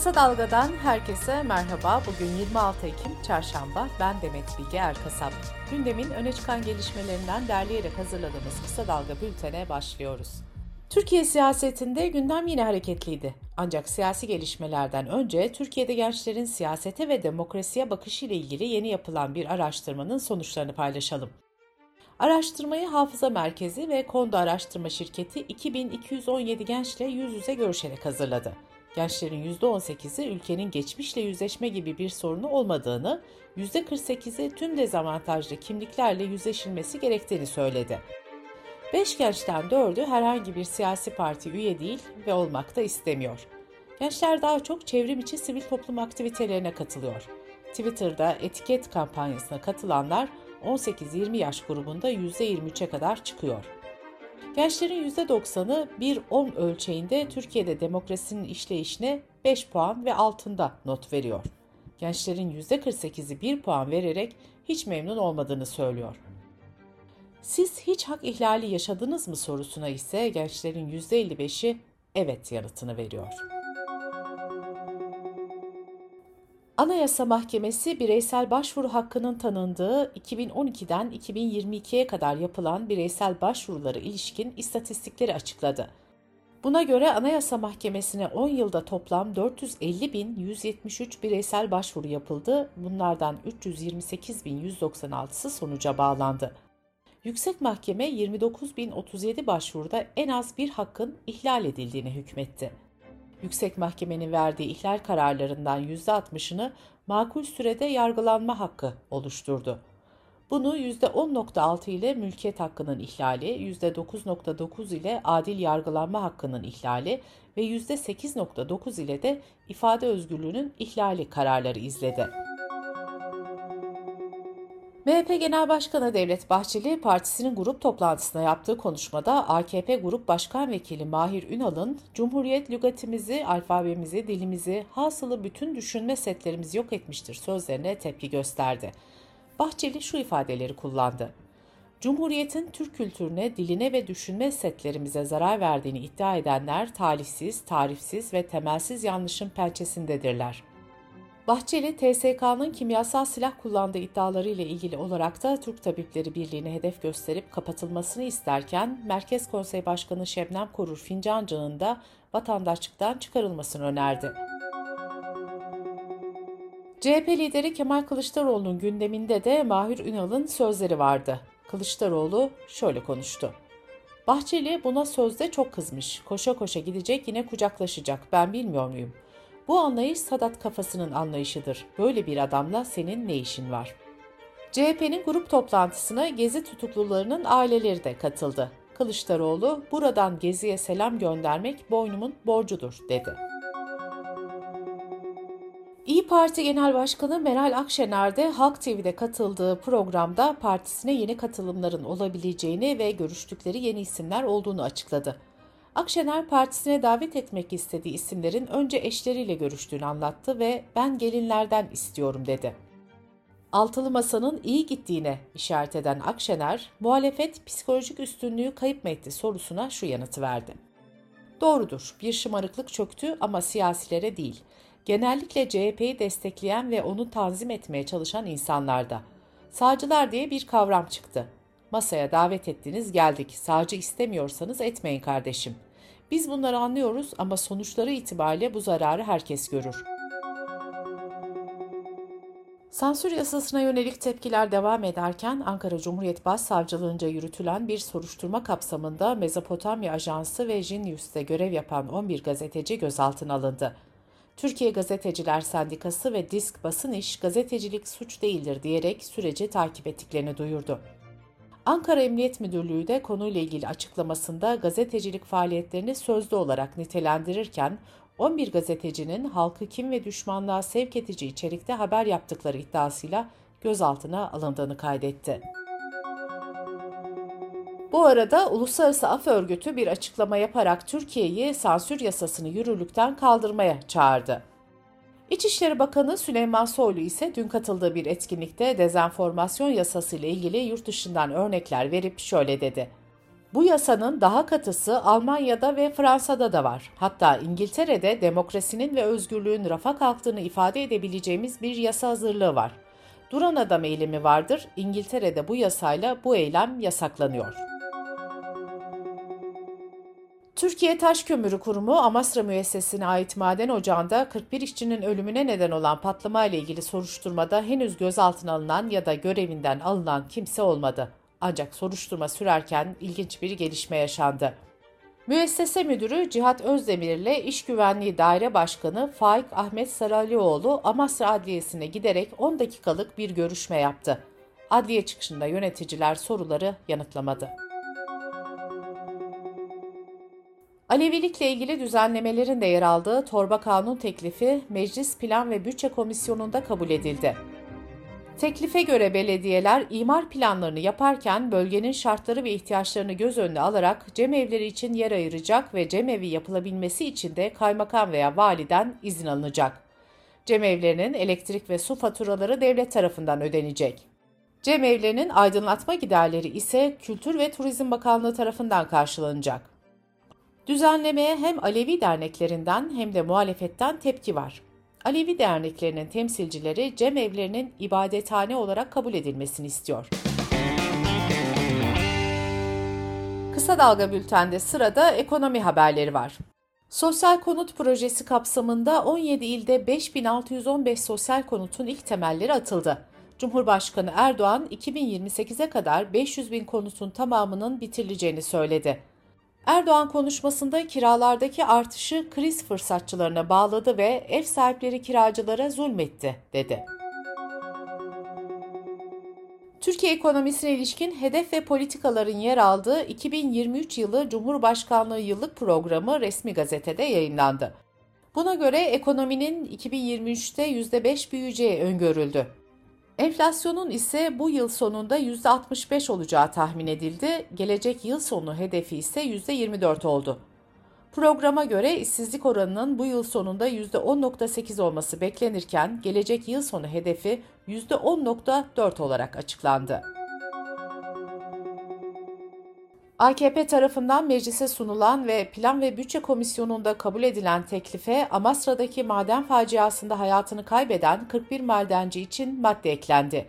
Kısa Dalga'dan herkese merhaba. Bugün 26 Ekim Çarşamba. Ben Demet Bilge Erkasap. Gündemin öne çıkan gelişmelerinden derleyerek hazırladığımız Kısa Dalga bültene başlıyoruz. Türkiye siyasetinde gündem yine hareketliydi. Ancak siyasi gelişmelerden önce Türkiye'de gençlerin siyasete ve demokrasiye bakışı ile ilgili yeni yapılan bir araştırmanın sonuçlarını paylaşalım. Araştırmayı Hafıza Merkezi ve Kondo Araştırma Şirketi 2217 gençle yüz yüze görüşerek hazırladı gençlerin %18'i ülkenin geçmişle yüzleşme gibi bir sorunu olmadığını, %48'i tüm dezavantajlı kimliklerle yüzleşilmesi gerektiğini söyledi. 5 gençten 4'ü herhangi bir siyasi parti üye değil ve olmak da istemiyor. Gençler daha çok çevrim içi sivil toplum aktivitelerine katılıyor. Twitter'da etiket kampanyasına katılanlar 18-20 yaş grubunda %23'e kadar çıkıyor. Gençlerin %90'ı 1-10 ölçeğinde Türkiye'de demokrasinin işleyişine 5 puan ve altında not veriyor. Gençlerin %48'i 1 puan vererek hiç memnun olmadığını söylüyor. Siz hiç hak ihlali yaşadınız mı sorusuna ise gençlerin %55'i evet yanıtını veriyor. Anayasa Mahkemesi bireysel başvuru hakkının tanındığı 2012'den 2022'ye kadar yapılan bireysel başvuruları ilişkin istatistikleri açıkladı. Buna göre Anayasa Mahkemesi'ne 10 yılda toplam 450.173 bireysel başvuru yapıldı. Bunlardan 328.196'sı sonuca bağlandı. Yüksek Mahkeme 29.037 başvuruda en az bir hakkın ihlal edildiğini hükmetti. Yüksek Mahkemenin verdiği ihlal kararlarından %60'ını makul sürede yargılanma hakkı oluşturdu. Bunu %10.6 ile mülkiyet hakkının ihlali, %9.9 ile adil yargılanma hakkının ihlali ve %8.9 ile de ifade özgürlüğünün ihlali kararları izledi. MHP Genel Başkanı Devlet Bahçeli, partisinin grup toplantısında yaptığı konuşmada AKP Grup Başkan Vekili Mahir Ünal'ın Cumhuriyet lügatimizi, alfabemizi, dilimizi, hasılı bütün düşünme setlerimizi yok etmiştir sözlerine tepki gösterdi. Bahçeli şu ifadeleri kullandı. Cumhuriyetin Türk kültürüne, diline ve düşünme setlerimize zarar verdiğini iddia edenler talihsiz, tarifsiz ve temelsiz yanlışın pençesindedirler. Bahçeli, TSK'nın kimyasal silah kullandığı iddiaları ile ilgili olarak da Türk Tabipleri Birliği'ne hedef gösterip kapatılmasını isterken Merkez Konsey Başkanı Şebnem Korur Fincancı'nın da vatandaşlıktan çıkarılmasını önerdi. CHP lideri Kemal Kılıçdaroğlu'nun gündeminde de Mahir Ünal'ın sözleri vardı. Kılıçdaroğlu şöyle konuştu. Bahçeli buna sözde çok kızmış. Koşa koşa gidecek yine kucaklaşacak. Ben bilmiyor muyum?'' Bu anlayış Sadat kafasının anlayışıdır. Böyle bir adamla senin ne işin var? CHP'nin grup toplantısına Gezi tutuklularının aileleri de katıldı. Kılıçdaroğlu, buradan Gezi'ye selam göndermek boynumun borcudur, dedi. İyi Parti Genel Başkanı Meral Akşener de Halk TV'de katıldığı programda partisine yeni katılımların olabileceğini ve görüştükleri yeni isimler olduğunu açıkladı. Akşener partisine davet etmek istediği isimlerin önce eşleriyle görüştüğünü anlattı ve ben gelinlerden istiyorum dedi. Altılı Masa'nın iyi gittiğine işaret eden Akşener, muhalefet psikolojik üstünlüğü kayıp mı etti sorusuna şu yanıtı verdi. Doğrudur, bir şımarıklık çöktü ama siyasilere değil. Genellikle CHP'yi destekleyen ve onu tanzim etmeye çalışan insanlarda. Sağcılar diye bir kavram çıktı. Masaya davet ettiniz geldik. Sağcı istemiyorsanız etmeyin kardeşim. Biz bunları anlıyoruz ama sonuçları itibariyle bu zararı herkes görür. Sansür yasasına yönelik tepkiler devam ederken Ankara Cumhuriyet Başsavcılığınca yürütülen bir soruşturma kapsamında Mezopotamya Ajansı ve Jinius'te görev yapan 11 gazeteci gözaltına alındı. Türkiye Gazeteciler Sendikası ve Disk Basın İş gazetecilik suç değildir diyerek süreci takip ettiklerini duyurdu. Ankara Emniyet Müdürlüğü de konuyla ilgili açıklamasında gazetecilik faaliyetlerini sözlü olarak nitelendirirken 11 gazetecinin halkı kim ve düşmanlığa sevk edici içerikte haber yaptıkları iddiasıyla gözaltına alındığını kaydetti. Bu arada Uluslararası Af Örgütü bir açıklama yaparak Türkiye'yi sansür yasasını yürürlükten kaldırmaya çağırdı. İçişleri Bakanı Süleyman Soylu ise dün katıldığı bir etkinlikte dezenformasyon yasası ile ilgili yurt dışından örnekler verip şöyle dedi. Bu yasanın daha katısı Almanya'da ve Fransa'da da var. Hatta İngiltere'de demokrasinin ve özgürlüğün rafa kalktığını ifade edebileceğimiz bir yasa hazırlığı var. Duran adam eylemi vardır. İngiltere'de bu yasayla bu eylem yasaklanıyor. Türkiye Taş Kömürü Kurumu Amasra müessesine ait maden ocağında 41 işçinin ölümüne neden olan patlama ile ilgili soruşturmada henüz gözaltına alınan ya da görevinden alınan kimse olmadı. Ancak soruşturma sürerken ilginç bir gelişme yaşandı. Müessese Müdürü Cihat Özdemir ile İş Güvenliği Daire Başkanı Faik Ahmet Saralioğlu Amasra Adliyesi'ne giderek 10 dakikalık bir görüşme yaptı. Adliye çıkışında yöneticiler soruları yanıtlamadı. Alevilikle ilgili düzenlemelerin de yer aldığı torba kanun teklifi Meclis Plan ve Bütçe Komisyonu'nda kabul edildi. Teklife göre belediyeler imar planlarını yaparken bölgenin şartları ve ihtiyaçlarını göz önüne alarak cemevleri için yer ayıracak ve cemevi yapılabilmesi için de kaymakam veya validen izin alınacak. Cemevlerinin elektrik ve su faturaları devlet tarafından ödenecek. Cemevlerinin aydınlatma giderleri ise Kültür ve Turizm Bakanlığı tarafından karşılanacak. Düzenlemeye hem Alevi derneklerinden hem de muhalefetten tepki var. Alevi derneklerinin temsilcileri cem evlerinin ibadethane olarak kabul edilmesini istiyor. Kısa Dalga Bülten'de sırada ekonomi haberleri var. Sosyal konut projesi kapsamında 17 ilde 5615 sosyal konutun ilk temelleri atıldı. Cumhurbaşkanı Erdoğan 2028'e kadar 500 bin konutun tamamının bitirileceğini söyledi. Erdoğan konuşmasında kiralardaki artışı kriz fırsatçılarına bağladı ve ev sahipleri kiracılara zulmetti, dedi. Türkiye ekonomisine ilişkin hedef ve politikaların yer aldığı 2023 yılı Cumhurbaşkanlığı Yıllık Programı resmi gazetede yayınlandı. Buna göre ekonominin 2023'te %5 büyüyeceği öngörüldü. Enflasyonun ise bu yıl sonunda %65 olacağı tahmin edildi. Gelecek yıl sonu hedefi ise %24 oldu. Programa göre işsizlik oranının bu yıl sonunda %10.8 olması beklenirken gelecek yıl sonu hedefi %10.4 olarak açıklandı. AKP tarafından meclise sunulan ve Plan ve Bütçe Komisyonu'nda kabul edilen teklife Amasra'daki maden faciasında hayatını kaybeden 41 madenci için madde eklendi.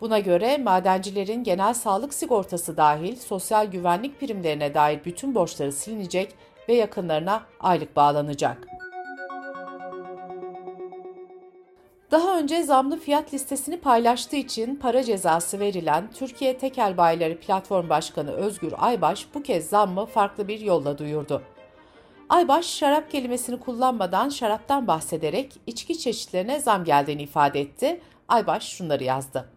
Buna göre madencilerin genel sağlık sigortası dahil sosyal güvenlik primlerine dair bütün borçları silinecek ve yakınlarına aylık bağlanacak. Daha önce zamlı fiyat listesini paylaştığı için para cezası verilen Türkiye Tekel Bayileri Platform Başkanı Özgür Aybaş bu kez zammı farklı bir yolla duyurdu. Aybaş şarap kelimesini kullanmadan şaraptan bahsederek içki çeşitlerine zam geldiğini ifade etti. Aybaş şunları yazdı.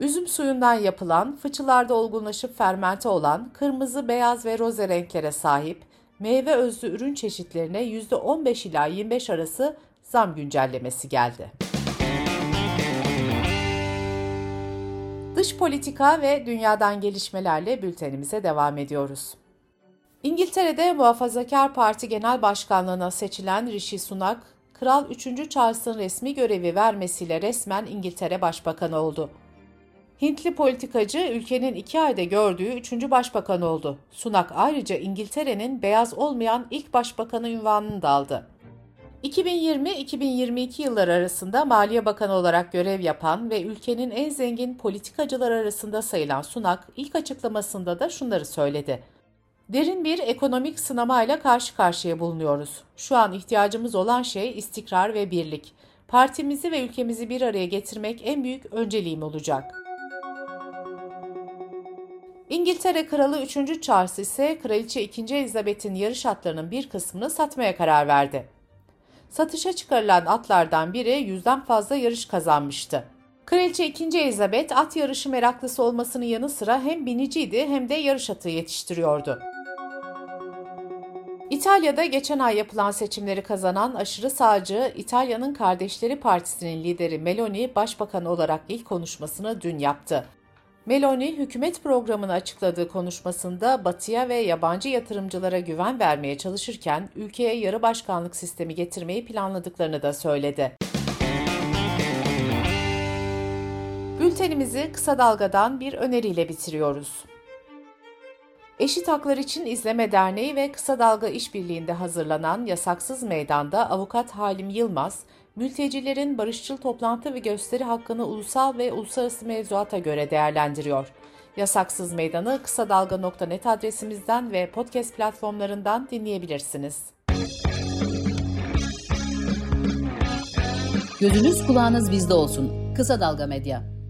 Üzüm suyundan yapılan, fıçılarda olgunlaşıp fermente olan, kırmızı, beyaz ve roze renklere sahip, meyve özlü ürün çeşitlerine %15 ila 25 arası zam güncellemesi geldi. Dış politika ve dünyadan gelişmelerle bültenimize devam ediyoruz. İngiltere'de Muhafazakar Parti Genel Başkanlığına seçilen Rishi Sunak, Kral 3. Charles'ın resmi görevi vermesiyle resmen İngiltere Başbakanı oldu. Hintli politikacı ülkenin iki ayda gördüğü üçüncü başbakan oldu. Sunak ayrıca İngiltere'nin beyaz olmayan ilk başbakanı ünvanını da aldı. 2020-2022 yılları arasında Maliye Bakanı olarak görev yapan ve ülkenin en zengin politikacılar arasında sayılan Sunak ilk açıklamasında da şunları söyledi. Derin bir ekonomik sınamayla karşı karşıya bulunuyoruz. Şu an ihtiyacımız olan şey istikrar ve birlik. Partimizi ve ülkemizi bir araya getirmek en büyük önceliğim olacak. İngiltere Kralı 3. Charles ise Kraliçe 2. Elizabeth'in yarış atlarının bir kısmını satmaya karar verdi satışa çıkarılan atlardan biri yüzden fazla yarış kazanmıştı. Kraliçe 2. Elizabeth at yarışı meraklısı olmasının yanı sıra hem biniciydi hem de yarış atı yetiştiriyordu. İtalya'da geçen ay yapılan seçimleri kazanan aşırı sağcı İtalya'nın Kardeşleri Partisi'nin lideri Meloni başbakan olarak ilk konuşmasını dün yaptı. Meloni, hükümet programını açıkladığı konuşmasında batıya ve yabancı yatırımcılara güven vermeye çalışırken ülkeye yarı başkanlık sistemi getirmeyi planladıklarını da söyledi. Bültenimizi kısa dalgadan bir öneriyle bitiriyoruz. Eşit Haklar İçin İzleme Derneği ve Kısa Dalga İşbirliği'nde hazırlanan Yasaksız Meydan'da avukat Halim Yılmaz, mültecilerin barışçıl toplantı ve gösteri hakkını ulusal ve uluslararası mevzuata göre değerlendiriyor. Yasaksız Meydan'ı kısa dalga.net adresimizden ve podcast platformlarından dinleyebilirsiniz. Gözünüz kulağınız bizde olsun. Kısa Dalga Medya.